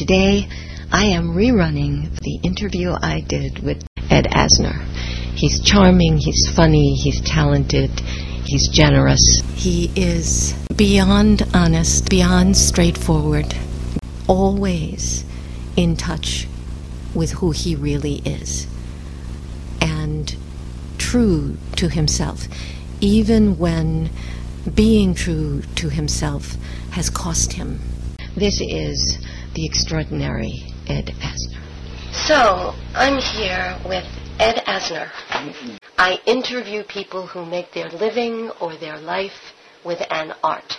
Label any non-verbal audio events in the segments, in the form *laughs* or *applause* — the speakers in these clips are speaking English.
today I am rerunning the interview I did with Ed Asner. He's charming, he's funny, he's talented, he's generous. He is beyond honest, beyond straightforward, always in touch with who he really is, and true to himself, even when being true to himself has cost him. This is the extraordinary Ed Asner. So, I'm here with Ed Asner. I interview people who make their living or their life with an art.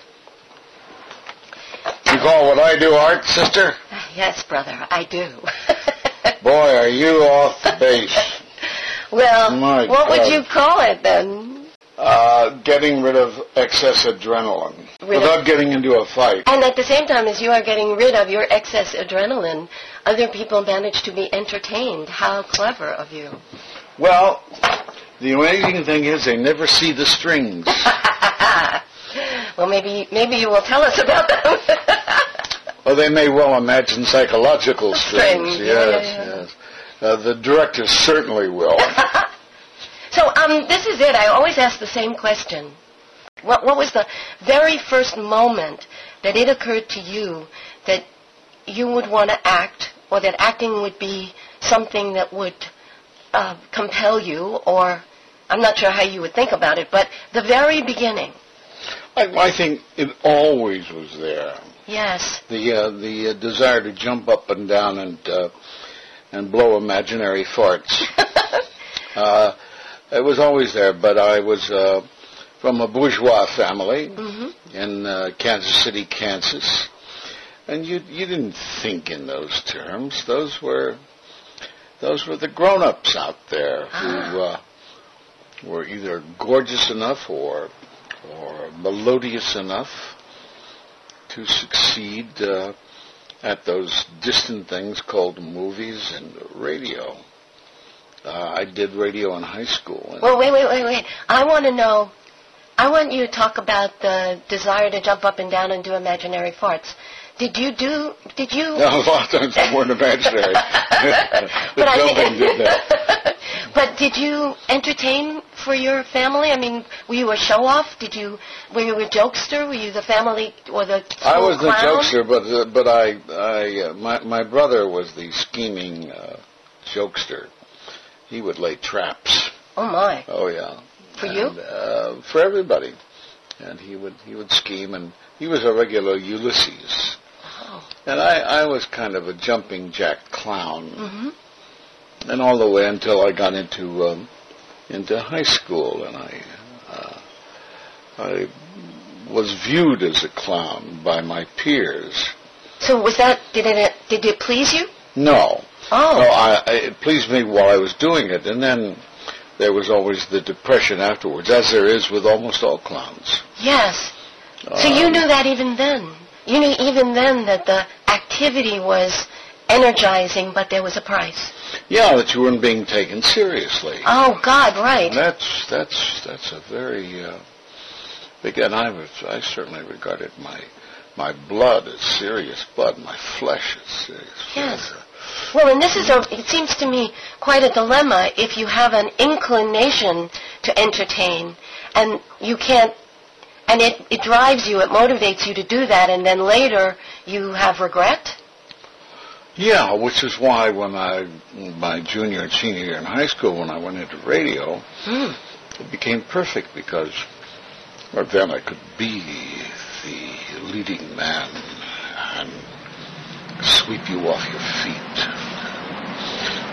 You call what I do art, sister? *laughs* Yes, brother, I do. Boy, are you off the base. *laughs* well, My what would you call it then? Uh, getting rid of excess adrenaline Rid of- without getting into a fight. And at the same time as you are getting rid of your excess adrenaline, other people manage to be entertained. How clever of you. Well, the amazing thing is they never see the strings. *laughs* well, maybe maybe you will tell us about them. *laughs* Or they may well imagine psychological *laughs* strings. Strings, yeah, Yes, yeah, yeah. yes. Uh, the director certainly will. So, um, this is it. I always ask the same question. What, what was the very first moment that it occurred to you that you would want to act, or that acting would be something that would uh, compel you, or I'm not sure how you would think about it, but the very beginning. I, I think it always was there. Yes. The uh, the uh, desire to jump up and down and uh, and blow imaginary farts. *laughs* it was always there, but I was uh, from a bourgeois family hmm in uh, Kansas City, Kansas, and you you didn't think in those terms. Those were those were the grown-ups out there who uh, were either gorgeous enough or or melodious enough to succeed uh, at those distant things called movies and radio. Uh, I did radio in high school. Well, wait, wait, wait, wait. I want to know. I want you to talk about the desire to jump up and down and do imaginary farts. Did you do? Did you? No, a lot of times they weren't imaginary. *laughs* But I mean- did that. *laughs* but did you entertain for your family? I mean, were you a show off? Did you? Were you a jokester? Were you the family or the I was the jokester, but uh, but I I uh, my my brother was the scheming uh, jokester. He would lay traps. Oh my! Oh yeah. For and, you? Uh, for everybody. And he would he would scheme, and he was a regular Ulysses. Oh. And I I was kind of a jumping jack clown, hmm and all the way until I got into um, into high school, and I uh, I was viewed as a clown by my peers. So was that? Did it? Did it please you? No, Oh. no, I, it pleased me while I was doing it, and then there was always the depression afterwards, as there is with almost all clowns. Yes. So you Um, knew that even then. You knew even then that the activity was energizing, but there was a price. Yeah, that you weren't being taken seriously. Oh God, right. And that's that's that's a very uh, big. And I was I certainly regarded my my blood as serious blood, my flesh as serious. Yes. flesh. Well, and this is a, it seems to me quite a dilemma if you have an inclination to entertain and you can't, and it, it drives you, it motivates you to do that, and then later you have regret. Yeah, which is why when I my junior and senior year in high school, when I went into radio, Hmm. it became perfect because well, then I could be the leading man and sweep you off your feet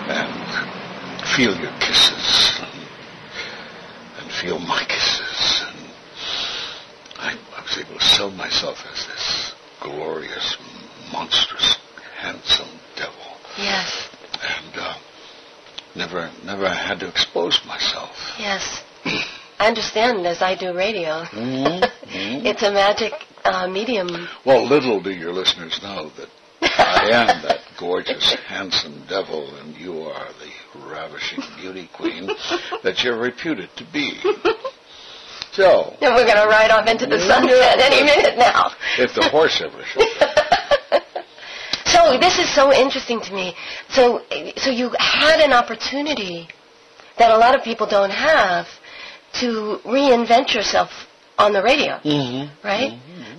and feel your kisses and, feel my kisses. And I, I was able to sell myself as this glorious, monstrous, handsome devil Yes, and uh, never never had to expose myself. yes. I understand as I do radio. Mhm, mhm. *laughs* It's a magic uh, medium. Well, little do your listeners know that I am that gorgeous, handsome devil, and you are the ravishing beauty queen that you're reputed to be. So, And we're going to ride off into the sunset any minute now. if the horse ever shows up. *laughs* So this is so interesting to me. So, so you had an opportunity that a lot of people don't have to reinvent yourself on the radio, Mm-hmm. right?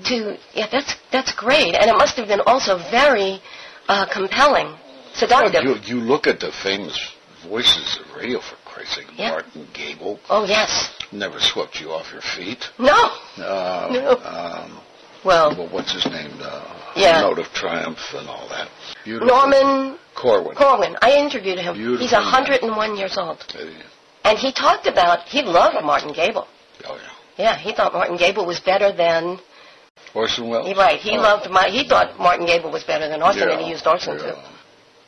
To yeah, that's that's great, and it must have been also very uh, compelling, seductive. You, you look at the famous voices of radio, for Christ's sake. Yeah. Martin Gabel oh yes, never swept you off your feet. no, Uh, No. um, well, well, what's his name? Uh, Yeah. Note of Triumph and all that. Beautiful. Norman Corwin. Corwin. I interviewed him. Beautiful He's man. 101 years old, Uh, and he talked about he loved Martin Gabel. oh, yeah. Yeah, he thought Martin Gabel was better than Orson Welles. he, right. He Oh. loved my. He thought Martin Gabel was better than Orson, and he used Orson yeah. too.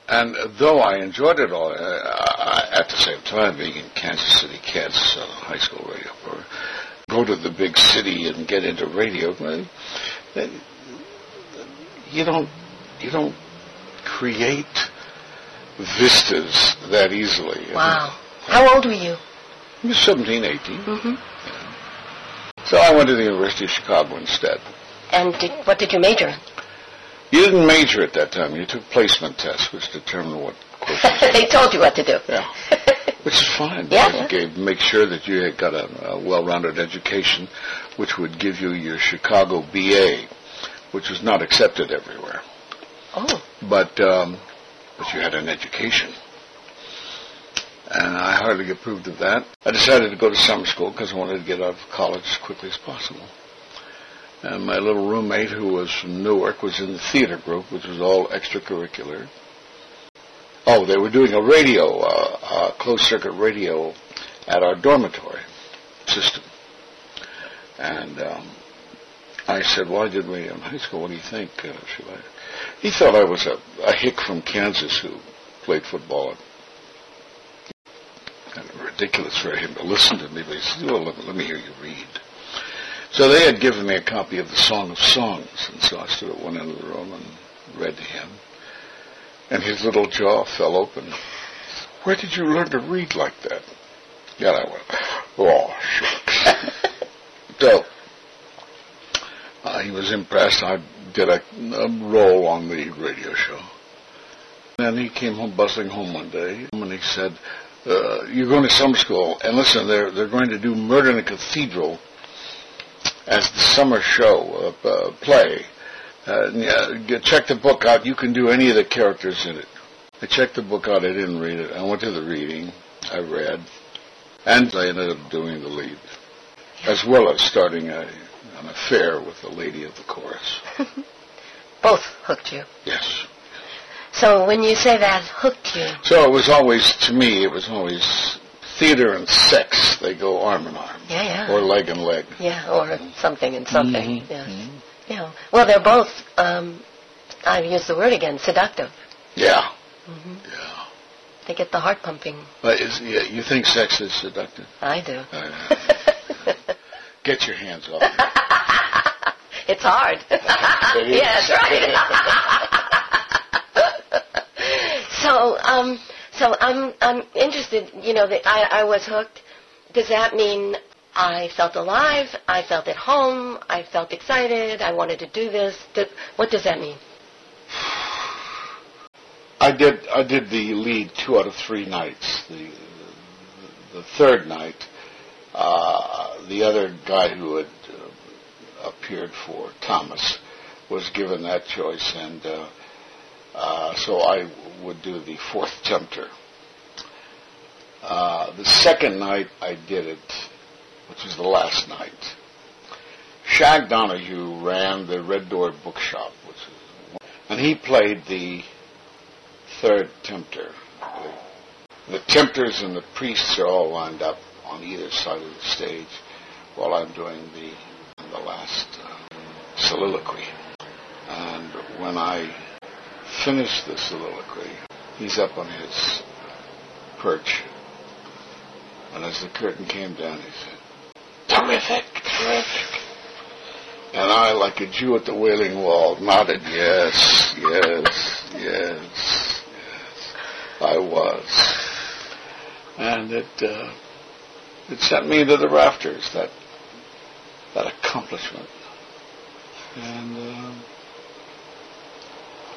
And though I enjoyed it all, uh, I, at the same time, being in Kansas City, Kansas, a high school radio program, go to the big city and get into radio, well, then you don't you don't create vistas that easily. Wow. How old were you? I was 17, 18. hmm So I went to the University of Chicago instead. And did, what did you major in? You didn't major at that time. You took placement tests, which determined what course *laughs* they told you what to do. Yeah. *laughs* Which is fine. Yeah. gave- make sure that you had got a, a well-rounded education, which would give you your Chicago BA, which was not accepted everywhere. Oh, But um, but you had an education, and I hardly approved of that. I decided to go to summer school because I wanted to get out of college as quickly as possible. And my little roommate, who was from Newark, was in the theater group, which was all extracurricular. Oh, they were doing a radio, uh, uh, closed circuit radio, at our dormitory system. And um, I said, "Well, I did radio in high school. What do you think? Uh, I?" He thought I was a, a hick from Kansas who played football. Kind of ridiculous for him to listen to me, but he said, "Well, let, let me hear you read." So they had given me a copy of the Song of Songs, and so I stood at one end of the room and read to him. And his little jaw fell open. Where did you learn to read like that? Yeah, I went, oh, shucks. *laughs* so, uh, he was impressed. I did a, a role on the radio show. Then he came home, bustling home one day, and he said, uh, "You're going to summer school, and listen, they're they're going to do Murder in a Cathedral as the summer show uh, uh, play. Uh, check the book out. You can do any of the characters in it." I checked the book out. I didn't read it. I went to the reading. I read, and I ended up doing the lead, as well as starting a, an affair with the lady of the chorus. *laughs* both hooked you. Yes. So when you say that hooked you, So it was always, to me, it was always theater and sex. They go arm in arm, yeah, yeah, or leg and leg. yeah, or something and something. Mhm, Yes. mhm. Yeah. Well, they're both. Um, I use the word again, seductive. Yeah, hmm yeah. They get the heart pumping. But is, yeah, you think sex is seductive? I do. Uh, *laughs* get your hands off *laughs* it's hard. *laughs* It is. yeah, that's right. so, um, so I'm I'm interested. You know, that I I was hooked. Does that mean I felt alive? I felt at home. I felt excited. I wanted to do this. What does that mean? I did. I did the lead two out of three nights. The the third night, uh, the other guy who had uh, appeared for Thomas was given that choice, and uh, uh, so I would do the fourth tempter. Uh, the second night I did it, which was the last night. Shag Donahue ran the Red Door Bookshop, which is, and he played the third tempter. The tempters and the priests are all lined up on either side of the stage while I'm doing the the last uh, soliloquy. And when I finished the soliloquy, he's up on his perch. And as the curtain came down, he said, Terrific, terrific. And I, like a Jew at the Wailing Wall, nodded, yes, yes, yes, yes. I was. And it, uh, it sent me to the rafters, that, that accomplishment. And uh,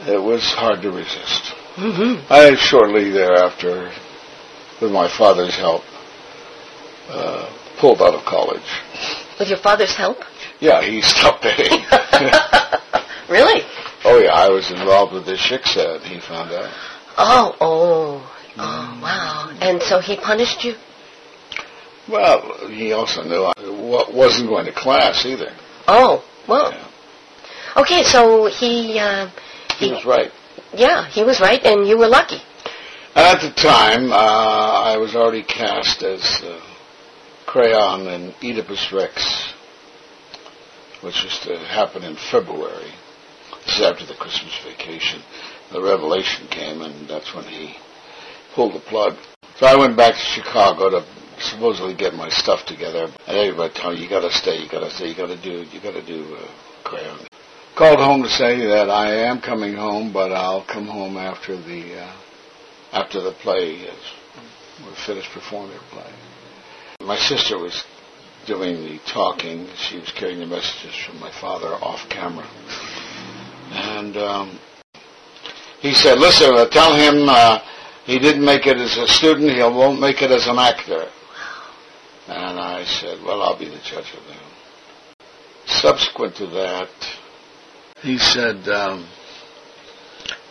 it was hard to resist. Mm-hmm. I shortly thereafter, with my father's help, uh, pulled out of college. With your father's help? Yeah, he *laughs* stopped paying. *laughs* really? oh yeah, I was involved with the Shiksad, he found out. Oh, oh, oh, wow. And so he punished you? Well, he also knew I wa- wasn't going to class either. Oh, well. Yeah. Okay, so he, uh, He was right. yeah, he was right, and you were lucky. At the time, uh, I was already cast as uh, Creon in Oedipus Rex, which was to happen in February. This is after the Christmas vacation. The revelation came, and that's when he pulled the plug. So I went back to Chicago to supposedly get my stuff together. And everybody told me, you gotta stay, you gotta stay, you gotta do, you gotta do uh, Creon. Called home to say that I am coming home, but I'll come home after the uh, after the play is we finished performing the play. My sister was doing the talking. She was carrying the messages from my father off camera. And um, he said, listen, uh, tell him uh, he didn't make it as a student, he won't make it as an actor. And I said, well, I'll be the judge of that. Subsequent to that, he said, um,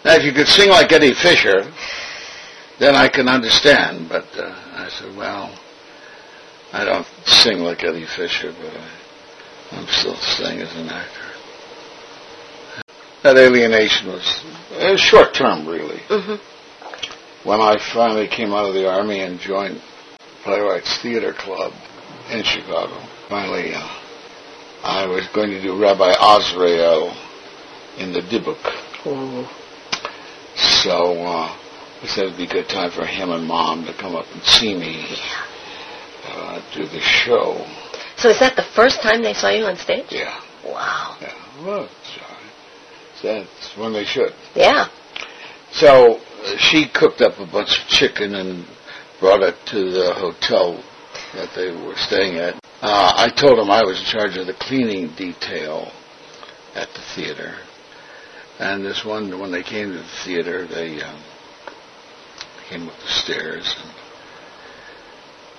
now if you could sing like Eddie Fisher, then I can understand. But uh, I said, well, I don't sing like Eddie Fisher, but I, I'm still staying as an actor. That alienation was, was short term, really. Mm-hmm. When I finally came out of the army and joined Playwrights Theater Club in Chicago, finally uh, I was going to do Rabbi Azriel in the Dybbuk. Ooh. So uh, I said it'd be a good time for him and mom to come up and see me uh, do the show. So is that the first time they saw you on stage? Yeah, Wow. yeah. Well. That's when they should. Yeah. So uh, she cooked up a bunch of chicken and brought it to the hotel that they were staying at. Uh, I told them I was in charge of the cleaning detail at the theater. And this one, when they came to the theater, they um, came up the stairs and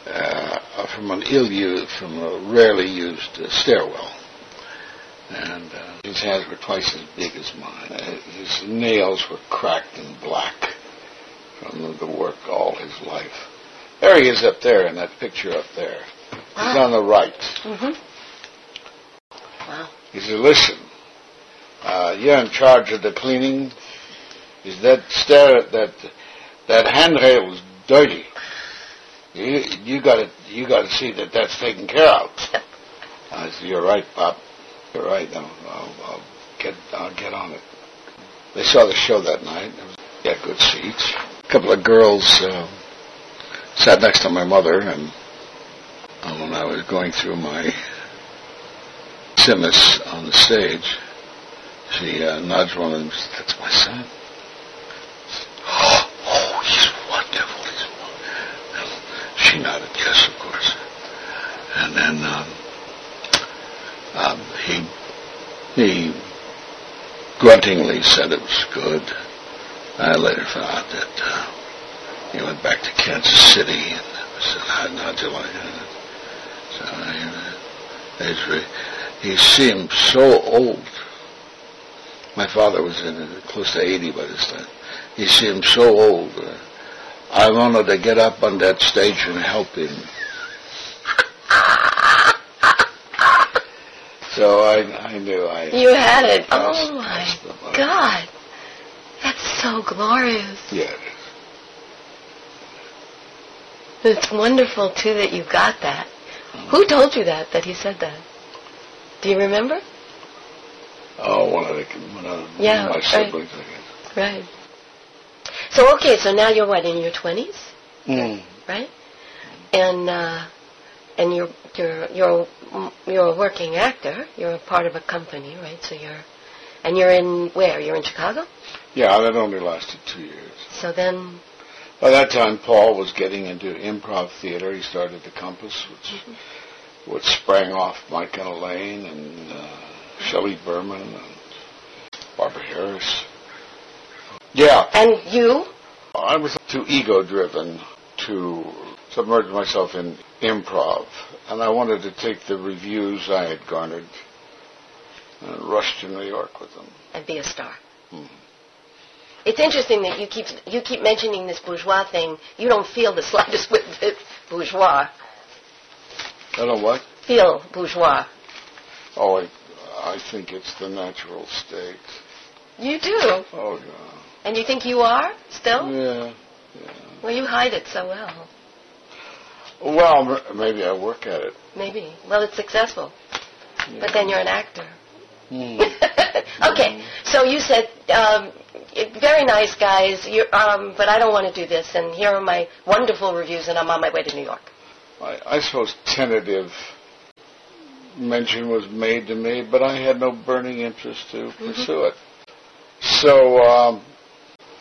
uh, from an ill-used, from a rarely used uh, stairwell. And uh, his hands were twice as big as mine. Uh, his nails were cracked and black from the, the work all his life. There he is up there in that picture up there. He's on the right. Mm-hmm. Wow. He said, listen, uh, you're in charge of the cleaning. Is that stair, that, that handrail is dirty. You, you gotta, you gotta see that that's taken care of. *laughs* I said, you're right, Pop. You're right. I'll, I'll, I'll get, I'll get on it. They saw the show that night. It was, yeah, good seats. A couple of girls uh, sat next to my mother, and uh, when I was going through my *laughs* Simus on the stage, she uh, nudged one of them. That's my son. Oh, oh, he's wonderful. He's wonderful. She nodded, yes, of course. And then um, um, he he gruntingly said it was good. I later found out that uh, he went back to Kansas City and said, "How how'd you like it?" So uh, it's re- he seemed so old. My father was in uh, close to 80 by this time. He seemed so old. Uh, I wanted to get up on that stage and help him. So I, I knew I. You had it. Oh my. God. That's so glorious. Yeah. It's wonderful too that you got that. Who told you that? That he said that? Do you remember? Oh, one of the one of Yeah, my right. I guess. Right. So okay, so now you're what in your twenties, Mm. right? And uh, and you're you're you're you're a working actor. You're a part of a company, right? So you're and you're in where? You're in Chicago. Yeah, that only lasted two years. So then, By that time, Paul was getting into improv theater. He started the Compass, which which sprang off Mike and Elaine and uh, Shelley Berman and Barbara Harris. Yeah. And you? I was too ego-driven to submerge myself in improv, and I wanted to take the reviews I had garnered and rush to New York with them. And be a star. Mhm. It's interesting that you keep you keep mentioning this bourgeois thing. You don't feel the slightest bit bourgeois. I don't know what? Feel bourgeois. Oh, I, I think it's the natural state. You do. Oh, yeah. And you think you are still? Yeah. Well, you hide it so well. Well, m- maybe I work at it. Maybe. Well, it's successful. But then you're an actor. Hmm. *laughs* okay, so you said, um, very nice guys, um, but I don't want to do this, and here are my wonderful reviews, and I'm on my way to New York. I, I suppose tentative mention was made to me, but I had no burning interest to pursue it. So um,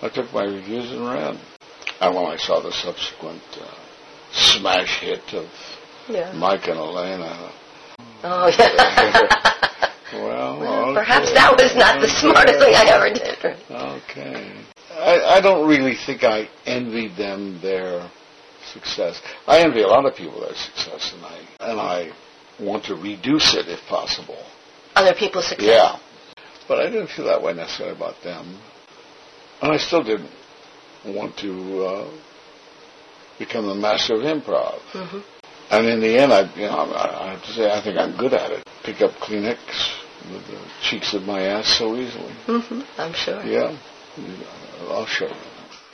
I took my reviews and ran. And when I saw the subsequent uh, smash hit of Yeah. Mike and Elaine, Oh, yeah. *laughs* well, Well, okay. perhaps that was not the smartest thing I ever did. Okay. I, I don't really think I envied them their success. I envy a lot of people their success, and I and I want to reduce it if possible. Other people's success. Yeah. But I didn't feel that way necessarily about them. And I still didn't want to uh, become the master of improv. hmm And in the end, I, you know, I, I have to say, I think I'm good at it. Pick up Kleenex with the cheeks of my ass so easily. hmm I'm sure. Yeah. I'll show you. *laughs*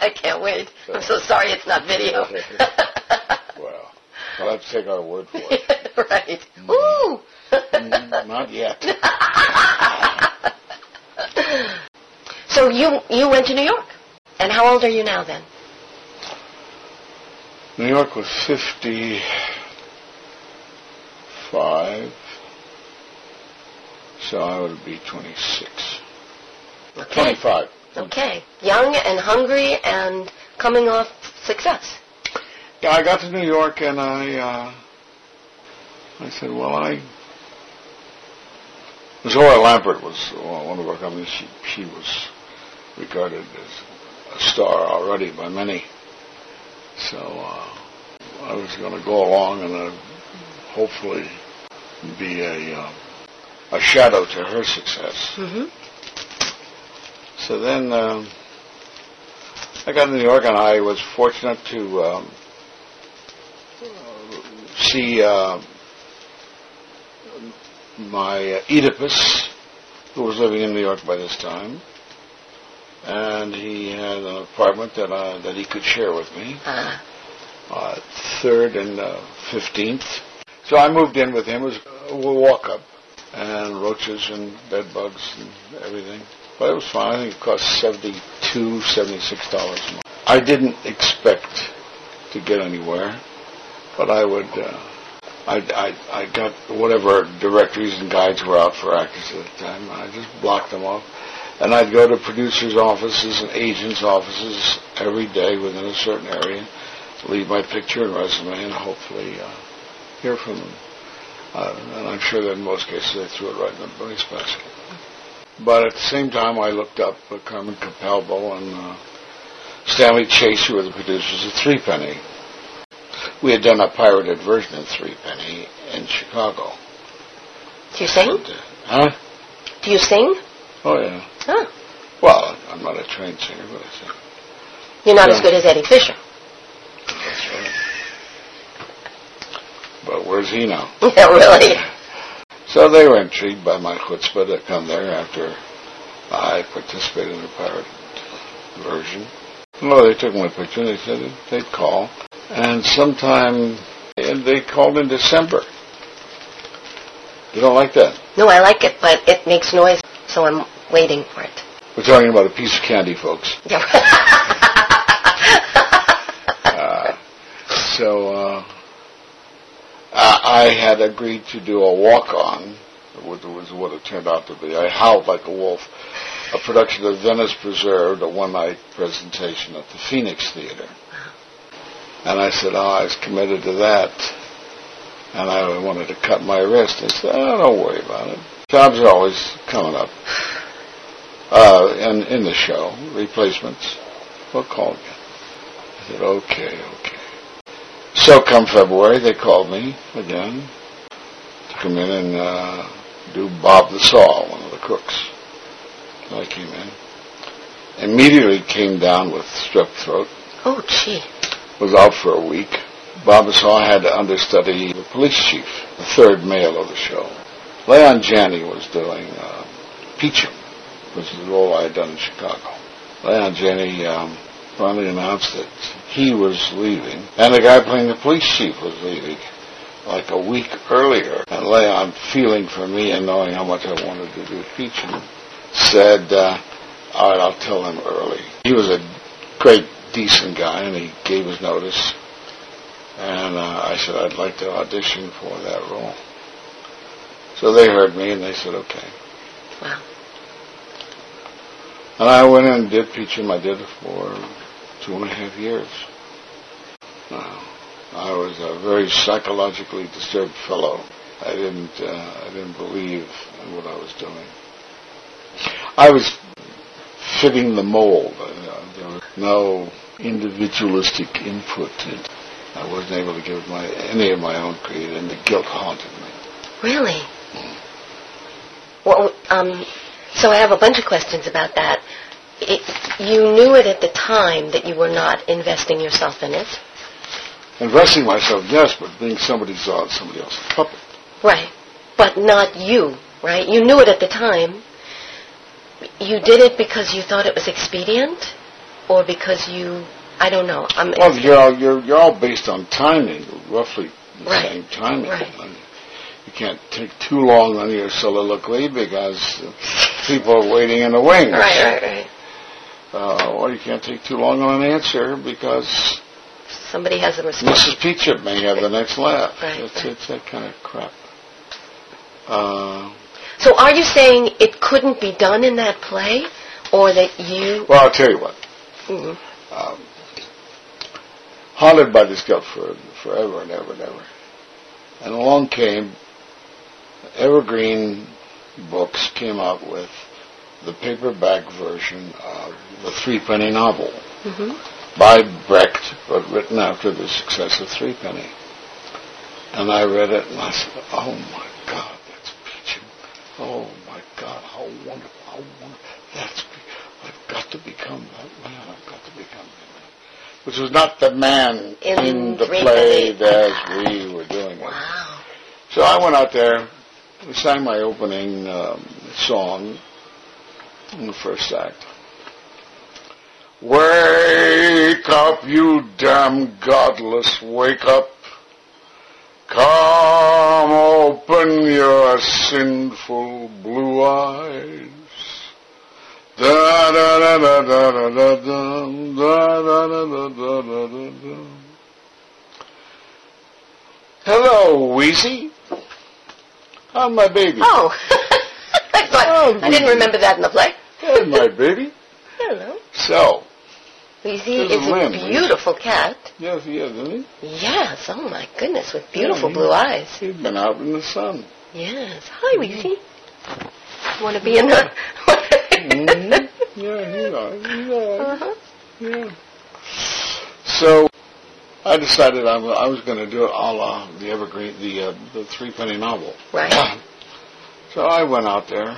I can't wait. I'm so sorry it's not video. *laughs* Well, I'll have to take our word for it. *laughs* *laughs* right. Ooh. Mm, Not yet. *laughs* so you you went to New York, and how old are you now then? New York was 55, so I would be 26. Okay. 25. Okay. Young and hungry and coming off success. Yeah, I got to New York and I, uh, I said, well, I, Zohra Lampert was one of our companies. She, she was regarded as a star already by many. So uh, I was going to go along and uh, hopefully be a uh, a shadow to her success. Mm-hmm. So then um, I got to New York, and I was fortunate to um, see uh, my uh, Oedipus, who was living in New York by this time, and he had an apartment that uh, that he could share with me, Uh, uh, third and uh, fifteenth. So I moved in with him. It was a walk up, and roaches and bed bugs and everything. But it was fine. I think it cost seventy-two, seventy-six dollars a month. I didn't expect to get anywhere, but I would. Uh, I, I I got whatever directories and guides were out for actors at the time. I just blocked them off, and I'd go to producers' offices and agents' offices every day within a certain area, leave my picture and resume, and hopefully uh, hear from them. Uh, and I'm sure that in most cases they threw it right in the waste basket. But at the same time, I looked up uh, Carmen Capalbo and uh, Stanley Chase, who were the producers of Three Penny. We had done a pirated version of Three Penny in Chicago. do you sing? And, uh, huh? Do you sing? Oh yeah. Huh. Well, I'm not a trained singer, but I sing. You're not as good as Eddie Fisher. That's right. But where's he now? *laughs* yeah, really. *laughs* So they were intrigued by my chutzpah to come there after I participated in the pirate version. Well, they took my picture and they said they'd call. And sometime, and they called in December. You don't like that? No, I like it, but it makes noise, so I'm waiting for it. We're talking about a piece of candy, folks. *laughs* Yeah. Uh, so uh, I I had agreed to do a walk-on, which was what it turned out to be. I howled like a wolf. A production of Venice Preserved, a one-night presentation at the Phoenix Theater. And I said, oh, I was committed to that. And I wanted to cut my wrist. I said, oh, don't worry about it. Jobs are always coming up. uh, in, in the show, replacements. We'll call again. I said, okay, okay. So come February, they called me again to come in and uh, do Bob the Saw, one of the cooks. I came in. Immediately came down with strep throat. Oh, gee. Was out for a week. Bob Saw had to understudy the police chief, the third male of the show. Leon Janney was doing uh, Peachum, which is the role I had done in Chicago. Leon Janney um, finally announced that he was leaving, and the guy playing the police chief was leaving like a week earlier. And Leon, feeling for me and knowing how much I wanted to do Peachum, said, uh, all right, I'll tell him early. He was a great, decent guy, and he gave his notice. And uh, I said, I'd like to audition for that role. So they heard me, and they said, okay. Wow. And I went in and did Peachum. I did it for two and a half years. Now, I was a very psychologically disturbed fellow. I didn't, uh, I didn't believe in what I was doing. I was fitting the mold. There was no individualistic input. I wasn't able to give my any of my own creative, and the guilt haunted me. Really? Well, um, so I have a bunch of questions about that. It, you knew it at the time that you were not investing yourself in it. Investing myself, yes, but being somebody's uh, somebody else's puppet. Right. But not you, right? You knew it at the time. You did it because you thought it was expedient? Or because you, I don't know. I'm Well, you're all, you're, you're all based on timing, roughly the Right. same timing. Right. You can't take too long on your soliloquy because people are waiting in the wings. Right, right, right. Uh, or you can't take too long on an answer because Somebody has a response. Mrs. Peachum may have the next laugh. Right, It's, right. it's that kind of crap. Uh, So are you saying it couldn't be done in that play? Or that you... well, I'll tell you what. Mhm. Um, haunted by this guilt for forever and ever and ever. And along came Evergreen Books came out with the paperback version of the Three Penny novel Mhm. by Brecht, but written after the success of Three Penny. And I read it and I said, "Oh my God! Oh my God, how wonderful! How wonderful! That's I've got to become that man. I've got to become that man." Which was not the man In in, the play that we were doing. Wow. So I went out there, sang my opening um, song in the first act. Wake up, you damn godless, wake up. Come open your sinful blue eyes. Da da da da da da da da da da da da da da da. Hello, Wheezy. How's my baby? Oh. I thought, Oh, I didn't remember that in the play. Hey, my baby. Hello. So, You see, it's a a lamb. beautiful cat. yes, he is, isn't he? Yes. Oh my goodness, with beautiful Yeah, blue eyes. He's been out in the sun. Yes. Hi, Weezy. Want to be in the? Mhm. Yeah, he's all right. He's all right. uh-huh. Yeah. So, I decided I I was going to do it a la the Evergreen, the uh, the Three Penny novel. Right. So I went out there,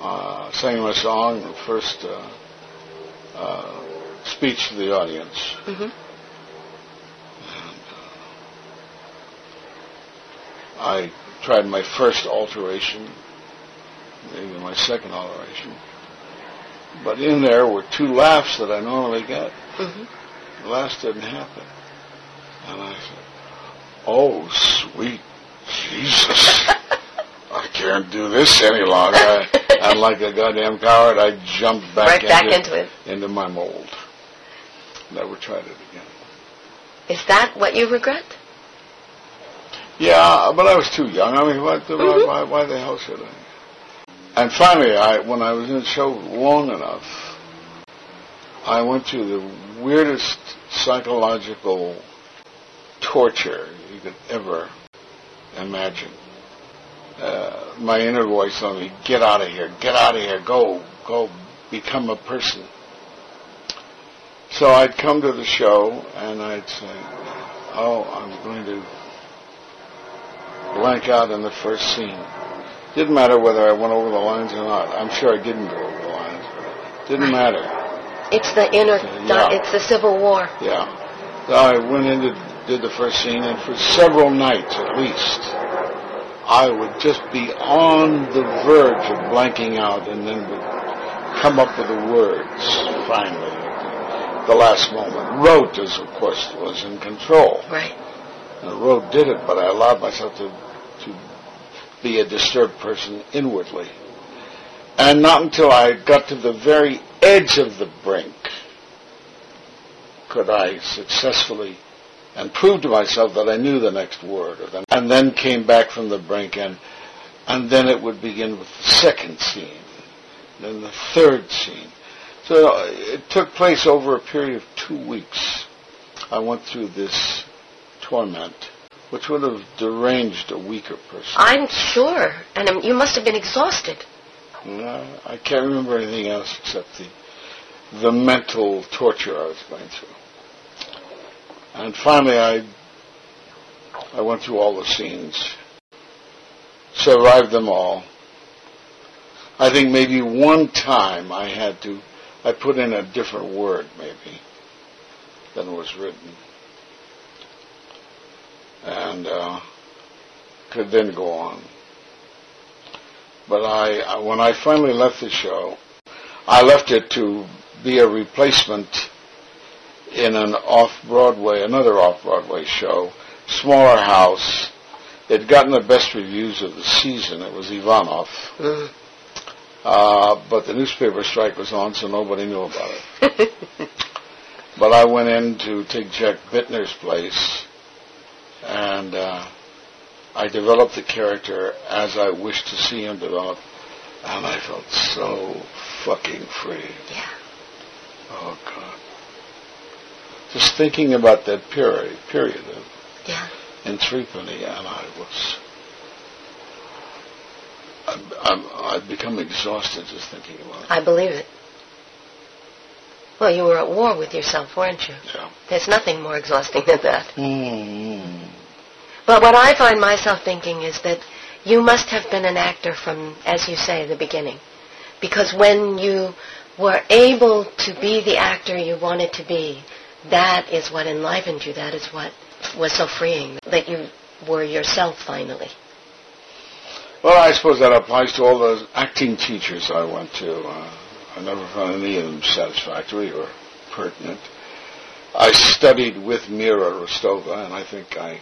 uh, sang my song, the first uh, uh, speech to the audience. hmm And, uh, I tried my first alteration, maybe my second alteration. But in there were two laughs that I normally get. hmm The last didn't happen. And I said, Oh, sweet Jesus. *laughs* I can't do this any longer. I, and like a goddamn coward, I jumped back, Right back into, into it. into my mold. Never tried it again. Is that what you regret? Yeah, but I was too young. I mean, what the, Mhm. why, why the hell should I? And finally, I when I was in the show long enough, I went through the weirdest psychological torture you could ever imagine. Uh, my inner voice on me, get out of here, get out of here, go, go, become a person. So I'd come to the show and I'd say, oh, I'm going to blank out in the first scene. Didn't matter whether I went over the lines or not. I'm sure I didn't go over the lines, didn't matter. It's the inner, Yeah. it's the Civil War. Yeah. So I went in and did the first scene, and for several nights at least, I would just be on the verge of blanking out and then would come up with the words finally at the last moment. Rote, as of course, was in control. Right. And Road did it, but I allowed myself to, to be a disturbed person inwardly. And not until I got to the very edge of the brink could I successfully and proved to myself that I knew the next word. Or the, and then came back from the brink and, and then it would begin with the second scene, then the third scene. So uh, it took place over a period of two weeks. I went through this torment, which would have deranged a weaker person. I'm sure. And you must have been exhausted. No, I can't remember anything else except the the mental torture I was going through. And finally, I I went through all the scenes, survived them all. I think maybe one time I had to I put in a different word maybe than was written, and uh, could then go on. But I, I, when I finally left the show, I left it to be a replacement in an off-Broadway, another off-Broadway show, smaller house. It'd gotten the best reviews of the season. It was Ivanov. Mm. Uh, but the newspaper strike was on, so nobody knew about it. *laughs* But I went in to take Jack Bittner's place, and uh, I developed the character as I wished to see him develop, and I felt so fucking free. Yeah. Oh God! Just thinking about that period, period of, Yeah. in Threepenny, and I was. I'm, I'm, I've become exhausted just thinking about it. I believe it. Well, you were at war with yourself, weren't you? Yeah. There's nothing more exhausting than that. Mm. But what I find myself thinking is that you must have been an actor from, as you say, the beginning. Because when you were able to be the actor you wanted to be, that is what enlivened you. That is what was so freeing. That you were yourself finally. Well, I suppose that applies to all those acting teachers I went to. Uh, I never found any of them satisfactory or pertinent. I studied with Mira Rostova, and I think I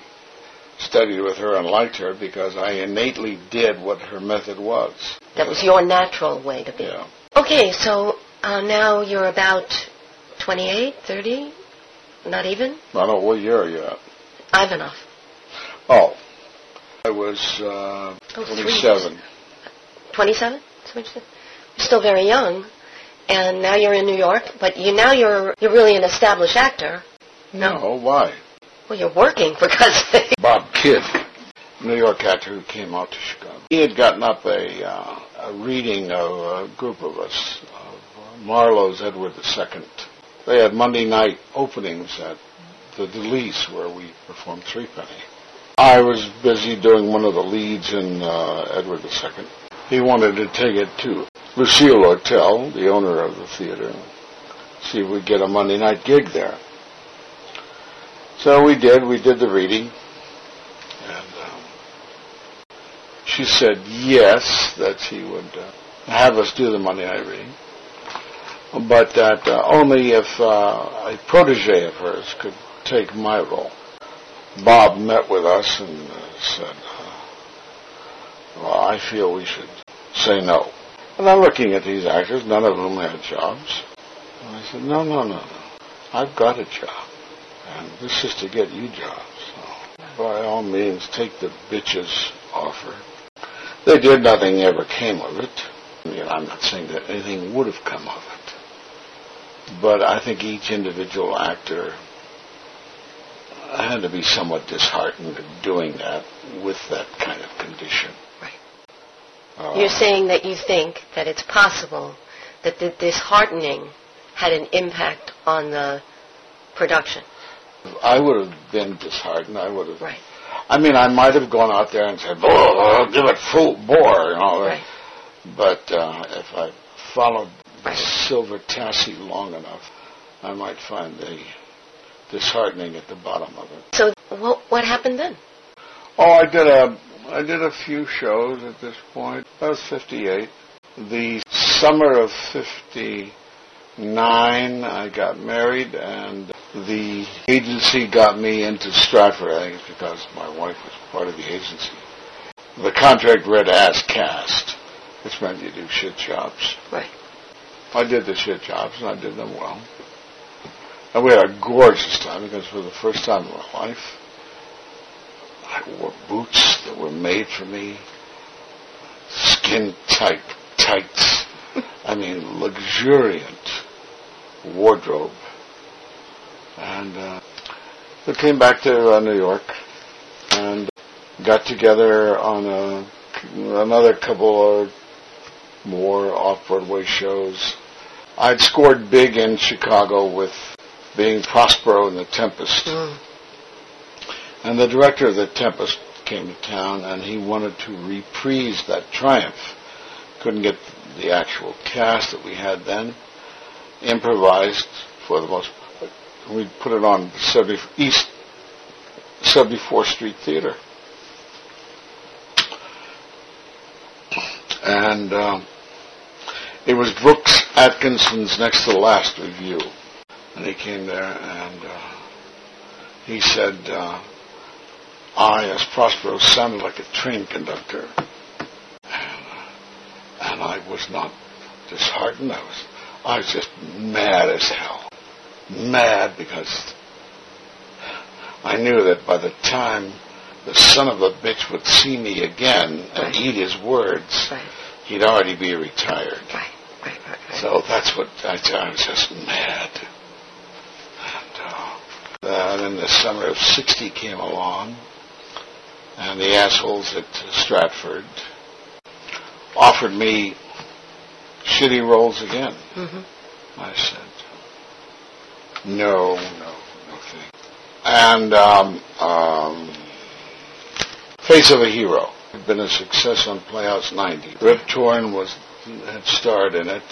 studied with her and liked her because I innately did what her method was. That was your natural way to be. Yeah. Okay, so uh, now you're about 28, 30? Not even? I don't know, what year are you at? Ivanov. Oh, I was uh, Oh, three 27. 27? That's what you said? You're still very young, and now you're in New York, but you now you're you're really an established actor. No, why? Well, you're working for God's *laughs* sake. Bob Kidd, New York actor who came out to Chicago. He had gotten up a, uh, a reading of a group of us, of Marlowe's Edward II. They had Monday night openings at the de Lys where we performed Threepenny. I was busy doing one of the leads in uh, Edward II. He wanted to take it to Lucille Lortel, the owner of the theater, see if we'd get a Monday night gig there. So we did. We did the reading. And um, she said yes, that she would uh, have us do the Monday night reading, but that uh, only if uh, a protege of hers could take my role. Bob met with us and uh, said, uh, well, I feel we should say no. And I'm looking at these actors, none of whom had jobs. And I said, no, no, no, no. I've got a job. And this is to get you jobs. So by all means, take the bitch's offer. They did. Nothing ever came of it. I mean, I'm not saying that anything would have come of it. But I think each individual actor had to be somewhat disheartened at doing that with that kind of condition. Right. Uh, You're saying that you think that it's possible that the disheartening had an impact on the production. I would have been disheartened. I would have. Right. I mean, I might have gone out there and said, "Oh, give it full bore," you know. Right. But uh, if I followed Right. Silver Tassie long enough, I might find the disheartening at the bottom of it. So what what happened then? Oh, I did a I did a few shows at this point. I was '58. The summer of '59, I got married, and the agency got me into Stratford. I think it's because my wife was part of the agency. The contract read as cast, which meant you do shit jobs. Right. I did the shit jobs, and I did them well. And we had a gorgeous time because for the first time in my life, I wore boots that were made for me, skin tight tights. I mean, luxuriant wardrobe. And uh, we came back to uh, New York and got together on a, another couple of more off-Broadway shows. I'd scored big in Chicago with being Prospero in The Tempest. Mm. And the director of The Tempest came to town and he wanted to reprise that triumph. Couldn't get the actual cast that we had then. Improvised for the most part. we put it on 70, East 74th Street Theater. And um, it was Brooks Atkinson's next to the last review. And he came there and uh, he said, uh, I, as Prospero, sounded like a train conductor. And, uh, and I was not disheartened. I was, I was just mad as hell. Mad because I knew that by the time the son of a bitch would see me again and eat his words, he'd already be retired. So that's what I, I was just mad. And uh, uh, then the summer of '60 came along, and the assholes at Stratford offered me shitty roles again. Mhm. I said, no, no, no thing. And um, um, Face of a Hero had been a success on Playhouse 90. Rip Torn was had starred in it.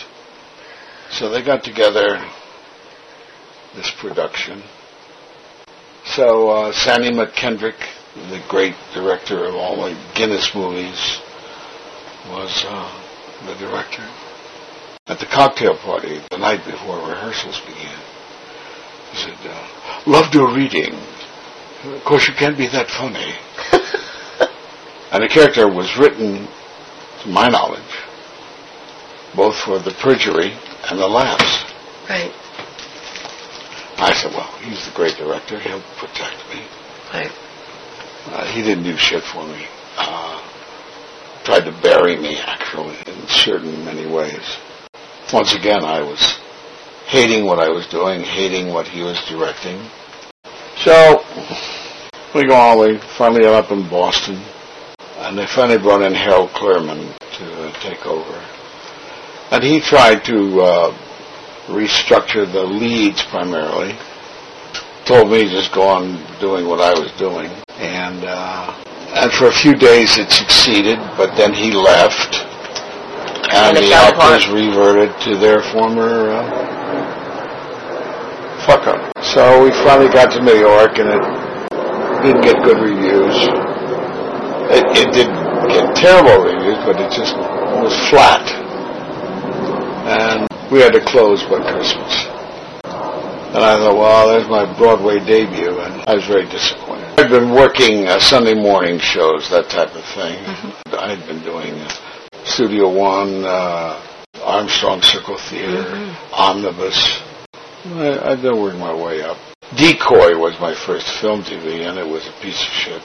So they got together this production. So uh, Sandy Mackendrick, the great director of all the Guinness movies, was uh, the director. At the cocktail party the night before rehearsals began, he said, uh, "Love to a reading. Of course, you can't be that funny." *laughs* and the character was written, to my knowledge, both for the perjury and the lapse. Right. I said, well, he's the great director. He'll protect me. Right. Uh, he didn't do shit for me. Uh, tried to bury me, actually, in certain many ways. Once again, I was hating what I was doing, hating what he was directing. So, we go on, we finally end up in Boston, and they finally brought in Harold Clurman to uh, take over. And he tried to uh, restructure the leads primarily. Told me to just go on doing what I was doing. And, uh, and for a few days it succeeded, but then he left. And, And the actors reverted to their former uh, fuck up. So we finally got to New York and it didn't get good reviews. It, it didn't get terrible reviews, but it just was flat. And we had to close by Christmas. And I thought, well, there's my Broadway debut, and I was very disappointed. I'd been working uh, Sunday morning shows, that type of thing. I'd been doing uh, Studio One, uh, Armstrong Circle Theater, Omnibus. I, I'd been working my way up. Decoy was my first film TV, and it was a piece of shit.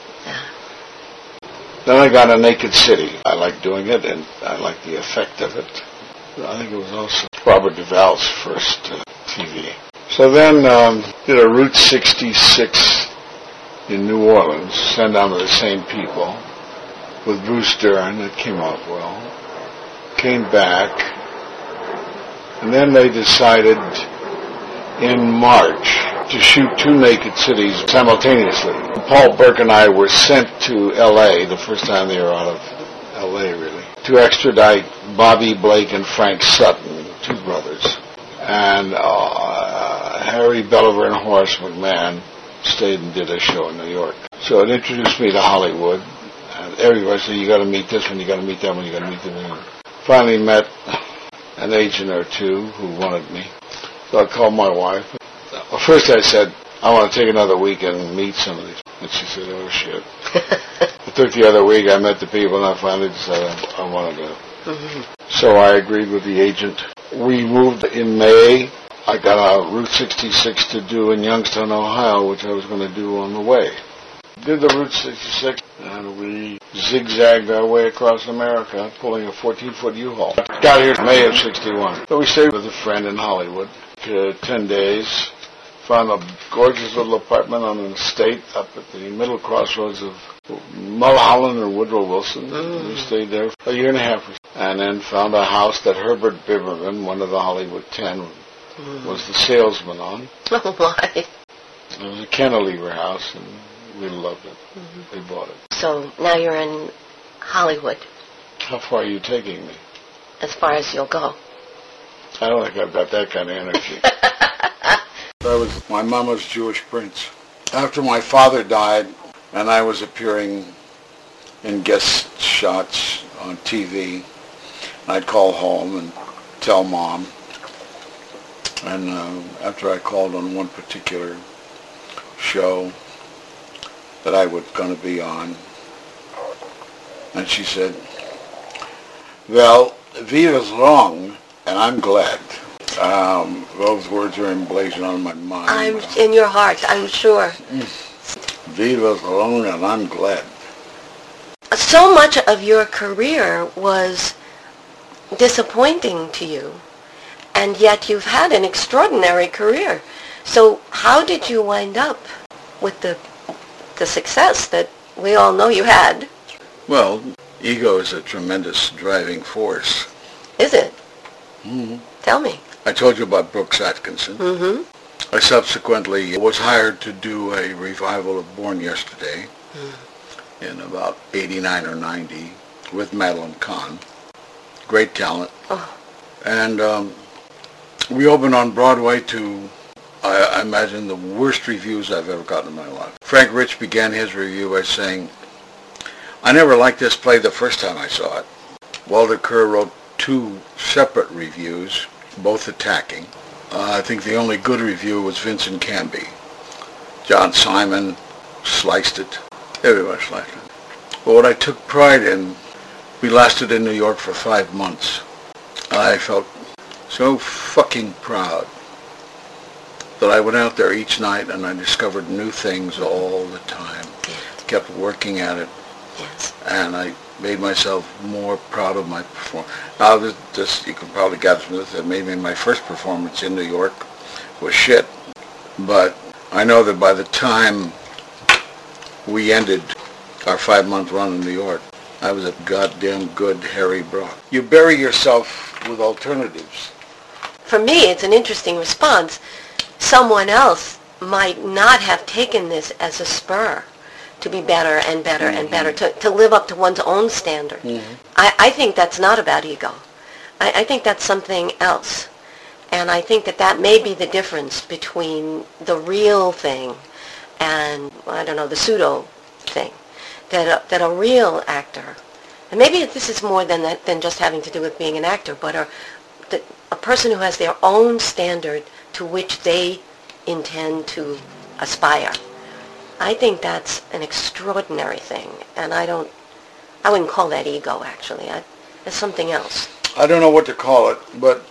Then I got a Naked City. I liked doing it, and I liked the effect of it. I think it was also Robert Duvall's first uh, TV. So then um, did a Route 66 in New Orleans, sent down to the same people. with Bruce Dern. It came off well. Came back. And then they decided in March to shoot two Naked Cities simultaneously. Paul Burke and I were sent to L.A. the first time they were out of L.A. really to extradite Bobby Blake and Frank Sutton, two brothers, and uh, Harry Bellaver and Horace McMahon stayed and did a show in New York. So it introduced me to Hollywood. And everybody said, you got to meet this one, you got to meet that one, you got to meet one. Finally met an agent or two who wanted me. So I called my wife. Well, first I said, I want to take another week and meet some of these. And she said, oh shit. *laughs* it took the other week, I met the people, and I finally decided I, I want to go. Mm-hmm. So I agreed with the agent. We moved in May. I got a Route 66 to do in Youngstown, Ohio, which I was going to do on the way. Did the Route 66, and we zigzagged our way across America, pulling a 14-foot U-Haul. Got here in May of 61. So we stayed with a friend in Hollywood for 10 days. Found a gorgeous little apartment on an estate up at the middle crossroads of Mulholland or Woodrow Wilson. Mm. We stayed there for a year and a half. And then found a house that Herbert Biberman, one of the Hollywood Ten, mm. was the salesman on. *laughs* Oh, my. It was a cantilever house, and we loved it. Mm-hmm. We bought it. So now you're in Hollywood. How far are you taking me? As far as you'll go. I don't think I've got that kind of energy. *laughs* I was my mama's Jewish prince. After my father died, and I was appearing in guest shots on TV, I'd call home and tell mom. And uh, after I called on one particular show, that I was going to be on. And she said, well, Viva's wrong, and I'm glad. Um, those words are emblazoned on my mind. I'm in your heart, I'm sure. Viva's alone and I'm glad. So much of your career was disappointing to you, and yet you've had an extraordinary career. So how did you wind up with the the success that we all know you had. Well, ego is a tremendous driving force. Is it? Mm-hmm. Tell me. I told you about Brooks Atkinson. Mm-hmm. I subsequently was hired to do a revival of Born Yesterday mm. in about 89 or 90 with Madeline Kahn. Great talent. Oh. And um, we opened on Broadway to I, I imagine the worst reviews I've ever gotten in my life. Frank Rich began his review by saying, I never liked this play the first time I saw it. Walter Kerr wrote two separate reviews, both attacking. Uh, I think the only good review was Vincent Canby. John Simon sliced it. Everybody sliced it. But what I took pride in, we lasted in New York for five months. I felt so fucking proud that I went out there each night and I discovered new things all the time. Kept working at it. Yes. And I made myself more proud of my performance. Now, this, this you can probably guess from this that maybe my first performance in New York was shit. But I know that by the time we ended our five-month run in New York, I was a goddamn good Harry Brock. You bury yourself with alternatives. For me, it's an interesting response someone else might not have taken this as a spur to be better and better mm-hmm. and better, to, to live up to one's own standard. Mm-hmm. I, I think that's not about ego. I, I think that's something else. And I think that that may be the difference between the real thing and, I don't know, the pseudo thing. That a, that a real actor, and maybe this is more than that, than just having to do with being an actor, but a, a person who has their own standard to which they intend to aspire. I think that's an extraordinary thing, and I don't, I wouldn't call that ego actually. I, it's something else. I don't know what to call it, but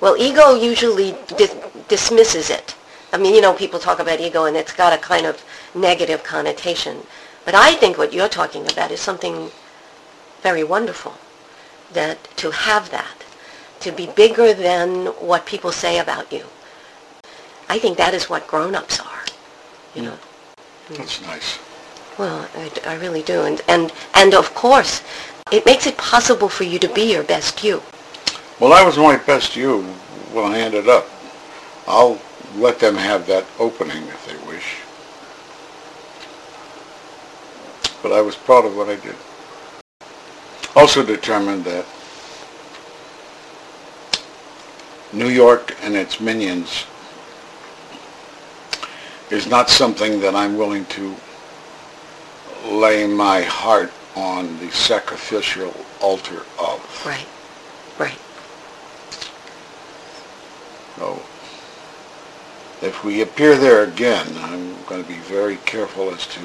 well, ego usually dis- dismisses it. I mean, you know, people talk about ego, and it's got a kind of negative connotation. But I think what you're talking about is something very wonderful. That to have that, to be bigger than what people say about you. I think that is what grown-ups are, you know. That's nice. Well, I, I really do. And, and, and of course, it makes it possible for you to be your best you. Well, I was my best you when I ended up. I'll let them have that opening if they wish. But I was proud of what I did. Also determined that New York and its minions is not something that I'm willing to lay my heart on the sacrificial altar of. Right, right. So if we appear there again, I'm going to be very careful as to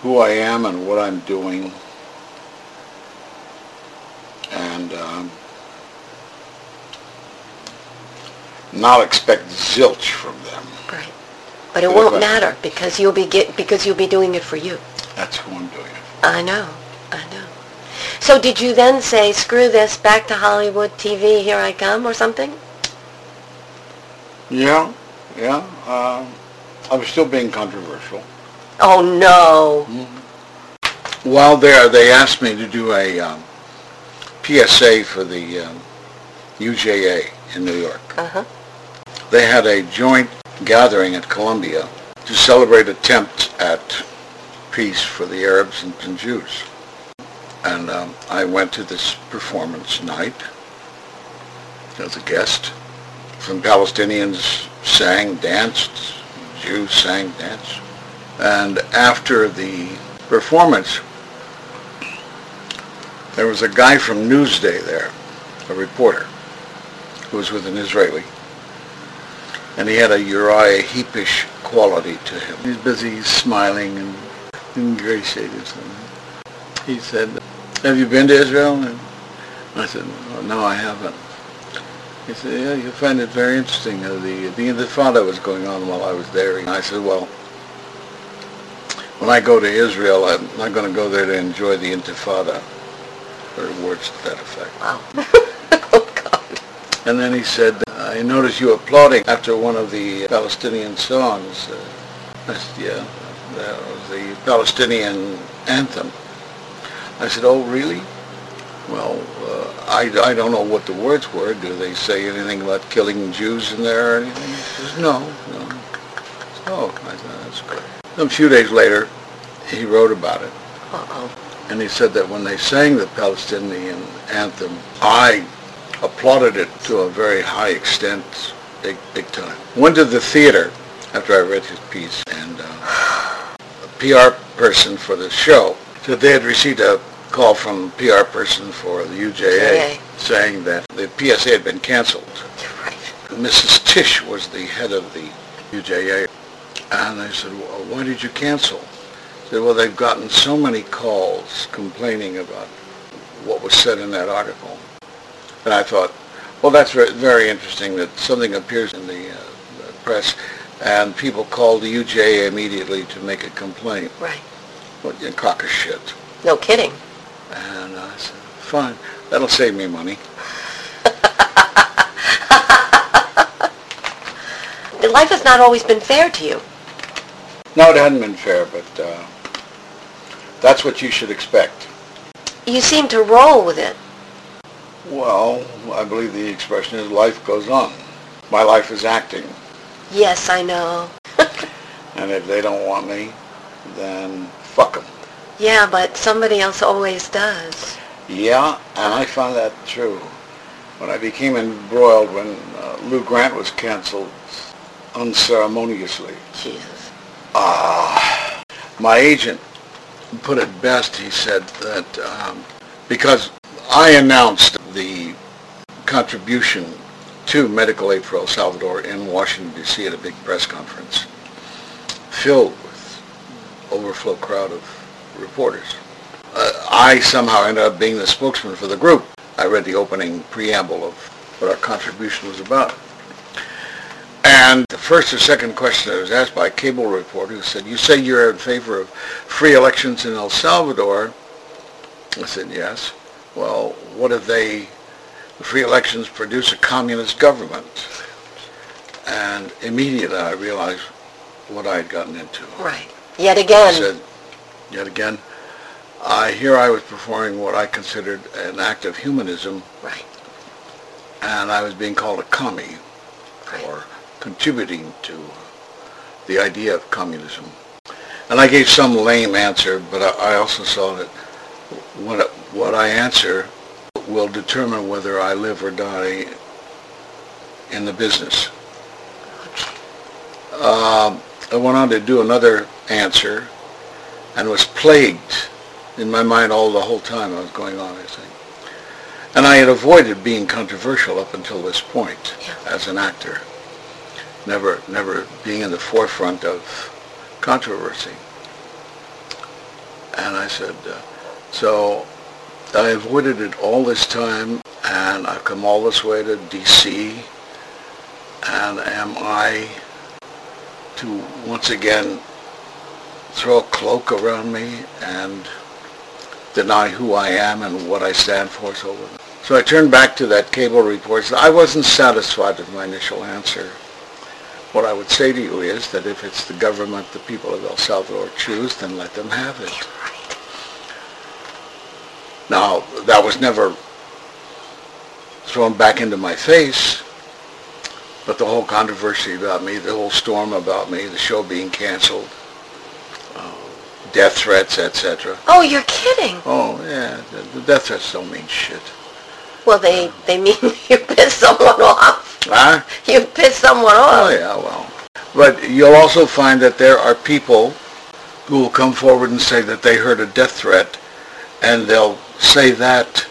who I am and what I'm doing. And um, not expect zilch from them. Right. But it won't matter because you'll be get, because you'll be doing it for you. That's who I'm doing it I know. I know. So did you then say, screw this, back to Hollywood TV, here I come, or something? Yeah, yeah. Um, I was still being controversial. Oh, no. While there, they asked me to do a um, PSA for the um, UJA in New York. Uh-huh. They had a joint gathering at Columbia to celebrate attempts at peace for the Arabs and, Jews. And um, I went to this performance night as a guest. Some Palestinians sang, danced, Jews sang, danced. And after the performance, there was a guy from Newsday there, a reporter, who was with an Israeli. And he had a Uriah Heepish quality to him. He's busy smiling and ingratiated. He said, have you been to Israel? And I said, "Oh, no, I haven't. He said, yeah, you find it very interesting. Uh, the, the Intifada was going on while I was there. And I said, well, when I go to Israel, I'm not going to go there to enjoy the Intifada, or words to that effect. Wow. oh, *laughs* God. And then he said, I noticed you applauding after one of the Palestinian songs. Uh, I said, yeah, that was the Palestinian anthem. I said, oh, really? Well, uh, I, I don't know what the words were. Do they say anything about killing Jews in there or anything? He says, no, no. Said, oh, I said, that's great. A few days later, he wrote about it. Uh-oh. And he said that when they sang the Palestinian anthem, I applauded it to a very high extent, big, big time. Went to the theater after I read his piece, and uh, a PR person for the show said they had received a call from a PR person for the UJA JA. saying that the PSA had been canceled. Right. Mrs. Tish was the head of the UJA. And I said, well, why did you cancel? She said, well, they've gotten so many calls complaining about what was said in that article. And I thought, well, that's very, interesting that something appears in the, uh, press and people call the UJA immediately to make a complaint. Right. Well, you crock of shit. No kidding. And I said, fine, that'll save me money. *laughs* Life has not always been fair to you. No, it hadn't been fair, but uh, that's what you should expect. You seem to roll with it. Well, I believe the expression is life goes on. My life is acting. Yes, I know. *laughs* And if they don't want me, then fuck them. Yeah, but somebody else always does. Yeah, and I found that true. When I became embroiled when uh, Lou Grant was canceled unceremoniously, Jesus. Ah, my agent put it best. He said that um, because I announced the contribution to Medical Aid for El Salvador in Washington, D.C. at a big press conference filled with overflow crowd of reporters. Uh, I somehow ended up being the spokesman for the group. I read the opening preamble of what our contribution was about. And the first or second question I was asked by a cable reporter who said, you say you're in favor of free elections in El Salvador. I said, yes. Well, what if they, the free elections produce a communist government? And immediately I realized what I had gotten into. Right, Yet again. I said, yet again, I here I was performing what I considered an act of humanism, right. and I was being called a commie Right. for contributing to the idea of communism. And I gave some lame answer, but I, I also saw that what what I answer will determine whether I live or die in the business. Um, I went on to do another answer and was plagued in my mind all the whole time I was going on, I think. And I had avoided being controversial up until this point Yeah. as an actor, never, never being in the forefront of controversy. And I said, uh, so I avoided it all this time, and I've come all this way to D.C., and am I to once again throw a cloak around me and deny who I am and what I stand for so. So I turned back to that cable report. I wasn't satisfied with my initial answer. What I would say to you is that if it's the government the people of El Salvador choose, then let them have it. Now, that was never thrown back into my face, but the whole controversy about me, the whole storm about me, the show being canceled, uh, death threats, etc. Oh, you're kidding. Oh, yeah, the, the death threats don't mean shit. Well, they, they mean *laughs* you pissed someone off. Huh? You pissed someone off. Oh, yeah, well. But you'll also find that there are people who will come forward and say that they heard a death threat, and they'll say that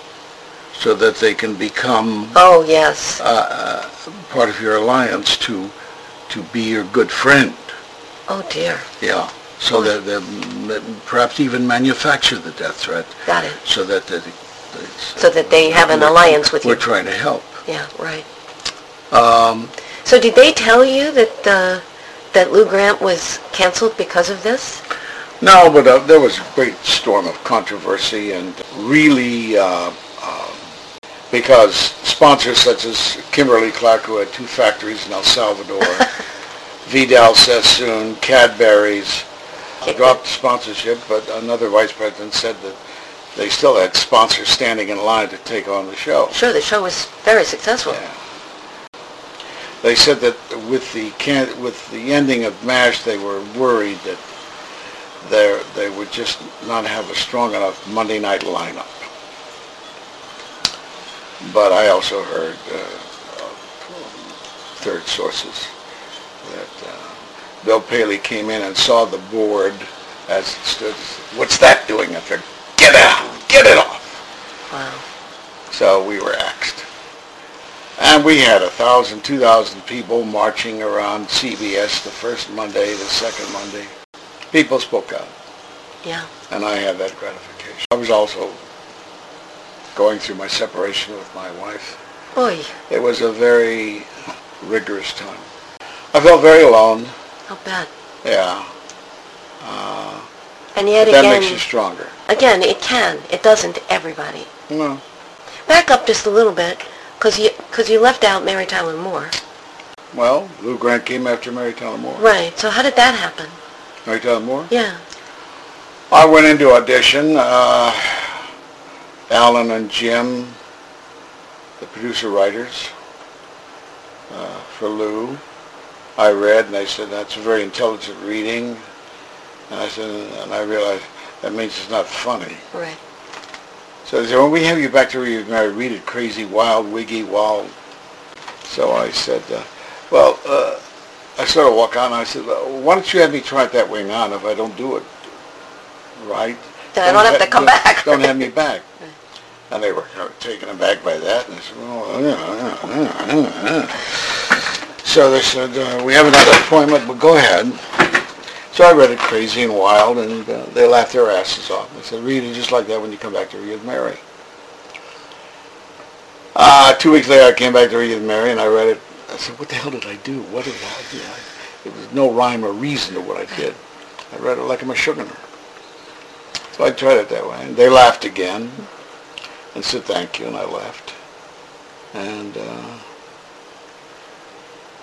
so that they can become Oh, yes. uh, part of your alliance to to be your good friend. Oh, dear. Yeah. So that they perhaps even manufacture the death threat Got it. so that the, So that they have an alliance with you. we're you. trying to help. Yeah, right. Um, So did they tell you that, uh, that Lou Grant was canceled because of this? no, but uh, there was a great storm of controversy and really uh, um, because sponsors such as Kimberly Clark, who had two factories in El Salvador, *laughs* Vidal Sassoon, Cadbury's, dropped sponsorship, but another vice president said that they still had sponsors standing in line to take on the show. Sure, the show was very successful. Yeah. They said that with the can, with the ending of MASH, they were worried that they they would just not have a strong enough Monday night lineup. But I also heard uh, third sources that uh, Bill Paley came in and saw the board as it stood. What's that doing? up there? get out, get it off. Wow. So we were axed. And we had a thousand, two thousand people marching around CBS the first Monday, the second Monday. People spoke out, Yeah. and I had that gratification. I was also going through my separation with my wife. Oy. It was a very rigorous time. I felt very alone, How bad. yeah. Uh, And yet but that makes you again, stronger. again, it can. It doesn't to everybody. No. Back up just a little bit, because you, cause you left out Mary Tyler Moore. Well, Lou Grant came after Mary Tyler Moore. Right, so how did that happen? Mary Tyler Moore? Yeah. I went into audition. Uh, Alan and Jim, the producer-writers uh, for Lou, I read, and they said, that's a very intelligent reading. And I said, and I realized that means it's not funny. Right. So they said, when we have you back to read Mary, read it crazy, wild, wiggy, wild. So I said, uh, well, uh, I sort of walk on, and I said, well, why don't you have me try it that way now, and if I don't do it right, Then I don't have to come don't- back. Don't have me back. *laughs* And they were kind of taken aback by that, and I said, well, yeah, yeah, yeah. So they said, uh, we have another appointment, but go ahead. So I read it crazy and wild, and uh, they laughed their asses off. They said, read it just like that when you come back to read Mary. Uh, two weeks later, I came back to read Mary, and I read it. I said, what the hell did I do? What did I do? I, there was no rhyme or reason to what I did. I read it like I'm a sugar So I tried it that way. And they laughed again and said thank you, and I left. And uh,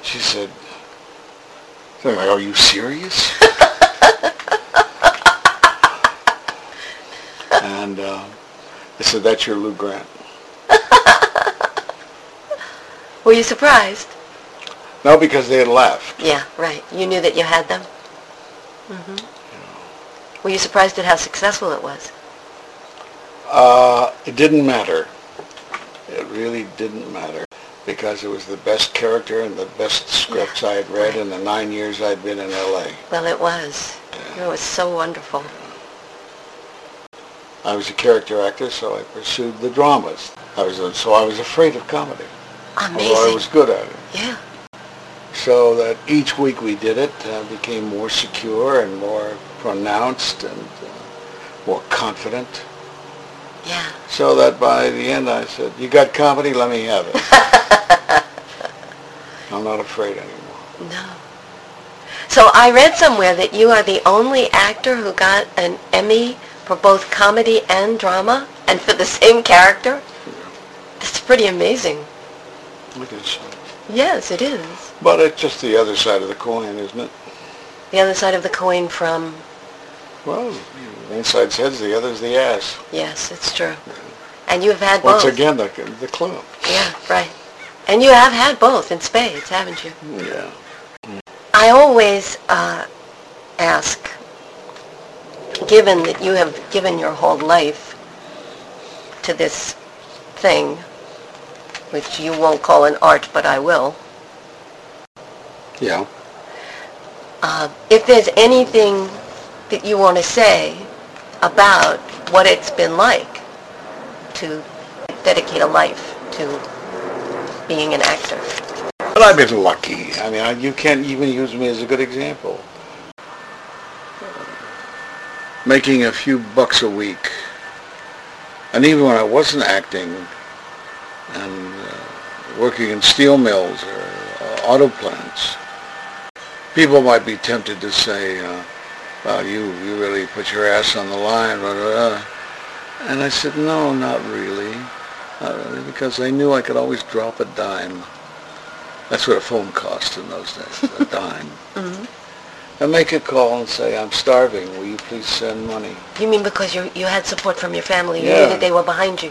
she said, like, are you serious? *laughs* and uh, I said, that's your Lou Grant. *laughs* Were you surprised? No, because they had left. Yeah, right. You knew that you had them? Mm-hmm. Were you surprised at how successful it was? Uh, it didn't matter. It really didn't matter because it was the best character and the best scripts I had read in the nine years I'd been in L.A. Well, it was. It was so wonderful. I was a character actor, so I pursued the dramas. I was so I was afraid of comedy, Amazing. although I was good at it. Yeah. So that each week we did it uh, became more secure and more pronounced and uh, more confident. Yeah. So that by the end I said, you got comedy, let me have it. *laughs* I'm not afraid anymore. No. So I read somewhere that you are the only actor who got an Emmy for both comedy and drama and for the same character. Yeah. That's pretty amazing. It is. Yes, it is. But it's just the other side of the coin, isn't it? The other side of the coin from, Well, the inside's head's the other's the ass. yes, it's true. And you have had Once both. Once again, the, the club. Yeah, right. And you have had both in spades, haven't you? Yeah. I always uh, ask, given that you have given your whole life to this thing, which you won't call an art, but I will, Yeah. uh, if there's anything that you want to say about what it's been like to dedicate a life to being an actor. But I've been lucky. I mean, I, you can't even use me as a good example. Making a few bucks a week, and even when I wasn't acting, and working in steel mills or uh, auto plants, people might be tempted to say, uh, "Well, you you really put your ass on the line," blah, blah, blah. and I said, "No, not really, not really," because I knew I could always drop a dime. That's what a phone cost in those days, a *laughs* dime. And make a call and say, I'm starving, will you please send money? You mean because you you had support from your family, you Yeah. knew that they were behind you?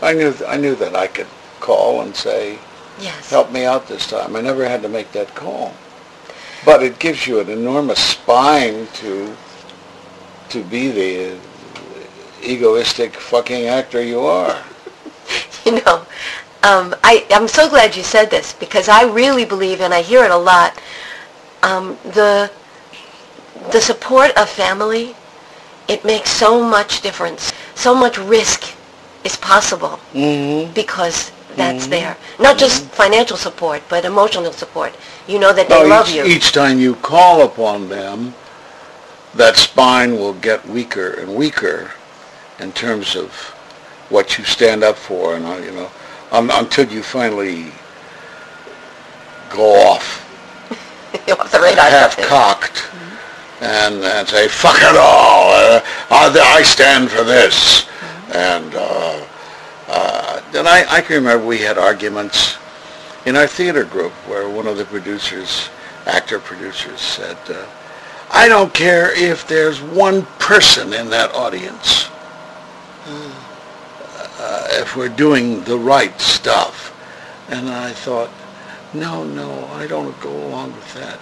I knew, I knew that I could call and say, Yes. help me out this time. I never had to make that call. But it gives you an enormous spine to, to be the egoistic fucking actor you are. *laughs* You know, um, I, I'm so glad you said this because I really believe, and I hear it a lot, um, the, the support of family, it makes so much difference. So much risk is possible Mm-hmm. because that's there. Not just financial support, but emotional support. You know that they love each, you. each time you call upon them, that spine will get weaker and weaker in terms of what you stand up for, and uh, you know, until you finally go off *laughs* You're off the radar. half cocked and, and say "fuck it all," uh, I, I stand for this, and uh, uh, then I, I can remember we had arguments in our theater group where one of the producers, actor producers, said, uh, "I don't care if there's one person in that audience." Uh, if we're doing the right stuff. And I thought, no, no, I don't go along with that.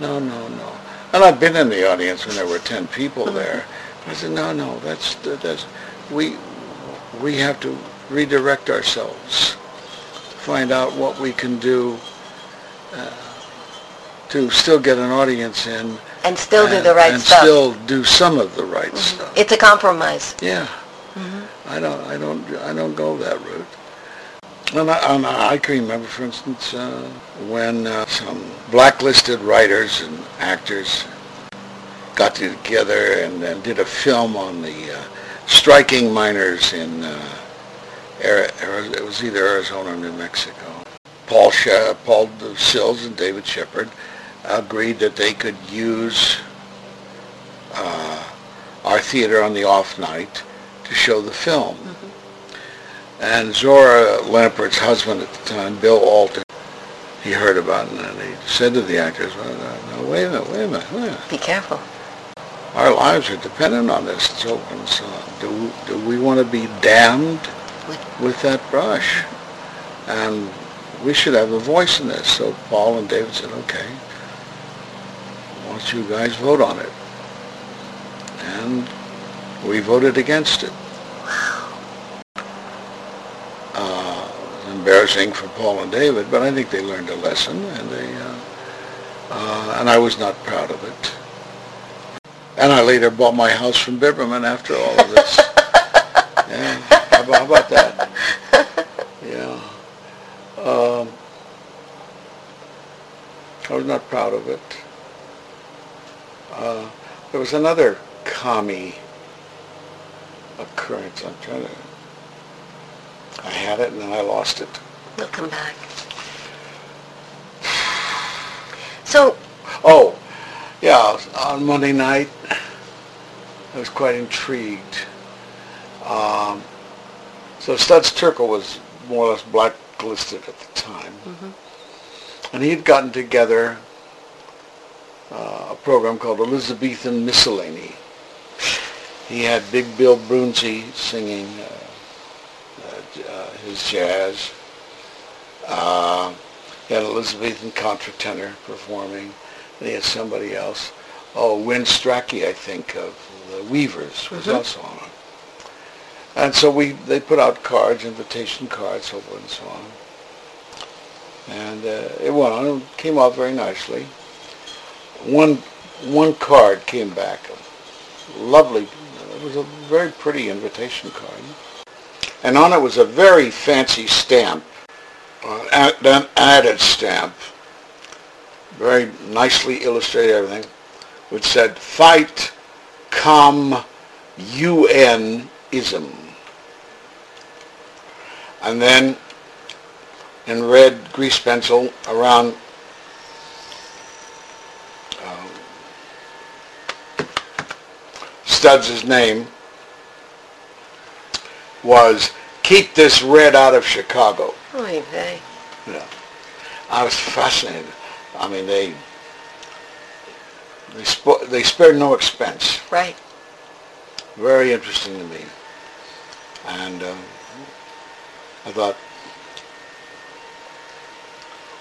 No, no, no. And I've been in the audience when there were 10 people there. I said, no, no, that's, that's, we, we have to redirect ourselves, find out what we can do uh, to still get an audience in. And still do the right and stuff. still do some of the right stuff. It's a compromise. Yeah. I don't, I don't, I don't go that route. And I, and I can remember, for instance, uh, when uh, some blacklisted writers and actors got together and, and did a film on the uh, striking miners in, uh, it was either Arizona or New Mexico. Paul, She- Paul Sills and David Shepherd agreed that they could use uh, our theater on the off night to show the film. And Zohra Lampert's husband at the time, Bill Alton, he heard about it and he said to the actors, well, no, no, wait a minute, wait a minute, wait a minute. Be careful. our lives are dependent on this. It's open. So do, do we want to be damned with that brush? And we should have a voice in this. So Paul and David said, okay, why don't you guys vote on it? And we voted against it. Uh, embarrassing for Paul and David, but I think they learned a lesson, and they, uh, uh, and I was not proud of it. And I later bought my house from Biberman after all of this. *laughs* how about, how about that? Yeah. Um, I was not proud of it. Uh, there was another commie occurrence. I'm trying to. I had it and then I lost it. We'll come back. So, Oh, yeah, on Monday night, I was quite intrigued. Um, so Studs Terkel was more or less blacklisted at the time. And he had gotten together uh, a program called Elizabethan Miscellany. He had Big Bill Broonzy singing uh, uh, uh, his jazz. Uh, he had Elizabethan contratenor performing. And he had somebody else. Oh, Win Stracke, I think, of the Weavers was also on. And so we, they put out cards, invitation cards, so forth and so on. And uh, it went on. It came out very nicely. One, one card came back. Lovely. It was a very pretty invitation card. And on it was a very fancy stamp, uh, an added stamp, very nicely illustrated everything, which said, fight, come, UN-ism. And then in red grease pencil around um, Studs' name was keep this red out of Chicago. oy vey. Yeah. I was fascinated. I mean, they they, spo- they spared no expense. Right. Very interesting to me. And um, I thought,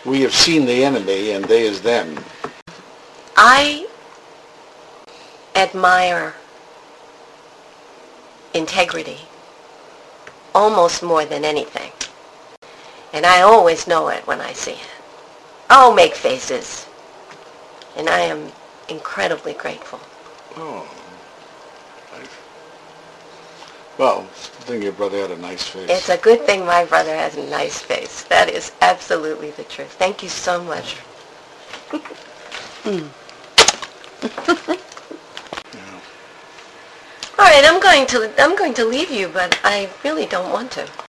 we have seen the enemy and they is them. I admire integrity almost more than anything. And I always know it when I see it. I'll make faces. And I am incredibly grateful. Oh. Well, I think your brother had a nice face. It's a good thing my brother has a nice face. That is absolutely the truth. Thank you so much. Yeah. *laughs* All right, I'm going to I'm going to leave you, but I really don't want to.